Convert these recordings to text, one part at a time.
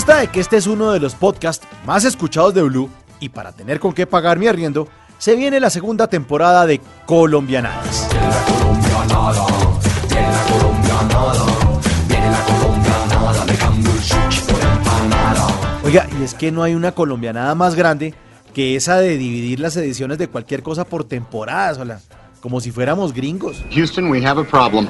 Vista de que este es uno de los podcasts más escuchados de Blue y para tener con qué pagar mi arriendo, se viene la segunda temporada de Colombianadas. Oiga, y es que no hay una colombianada más grande que esa de dividir las ediciones de cualquier cosa por temporadas, hola, como si fuéramos gringos. Houston, we have a problem.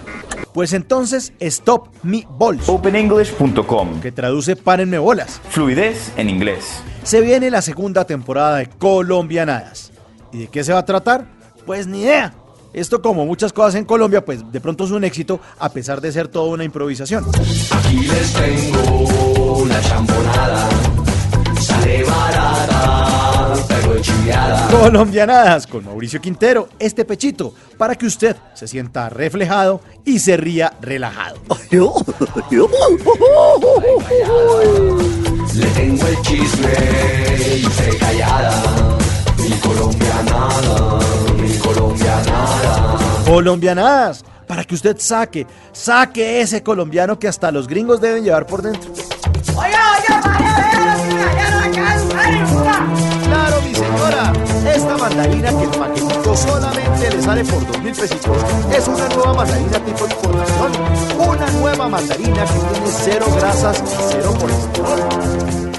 Pues entonces, Stop Me Balls, OpenEnglish.com. que traduce Párenme bolas. Fluidez en inglés. Se viene la segunda temporada de Colombianadas. ¿Y de qué se va a tratar? Pues ni idea. Esto como muchas cosas en Colombia, pues de pronto es un éxito a pesar de ser toda una improvisación. Aquí les tengo la champonada. Colombianadas con Mauricio Quintero, este pechito, para que usted se sienta reflejado y se ría relajado. Le tengo el chisme y se callada. Mi colombianada, mi colombianada. Colombianadas, para que usted saque, saque ese colombiano que hasta los gringos deben llevar por dentro. Claro, mandarina que el paquetito solamente le sale por dos mil pesitos es una nueva mandarina tipo información. Una nueva mandarina que tiene cero grasas y cero colesterol.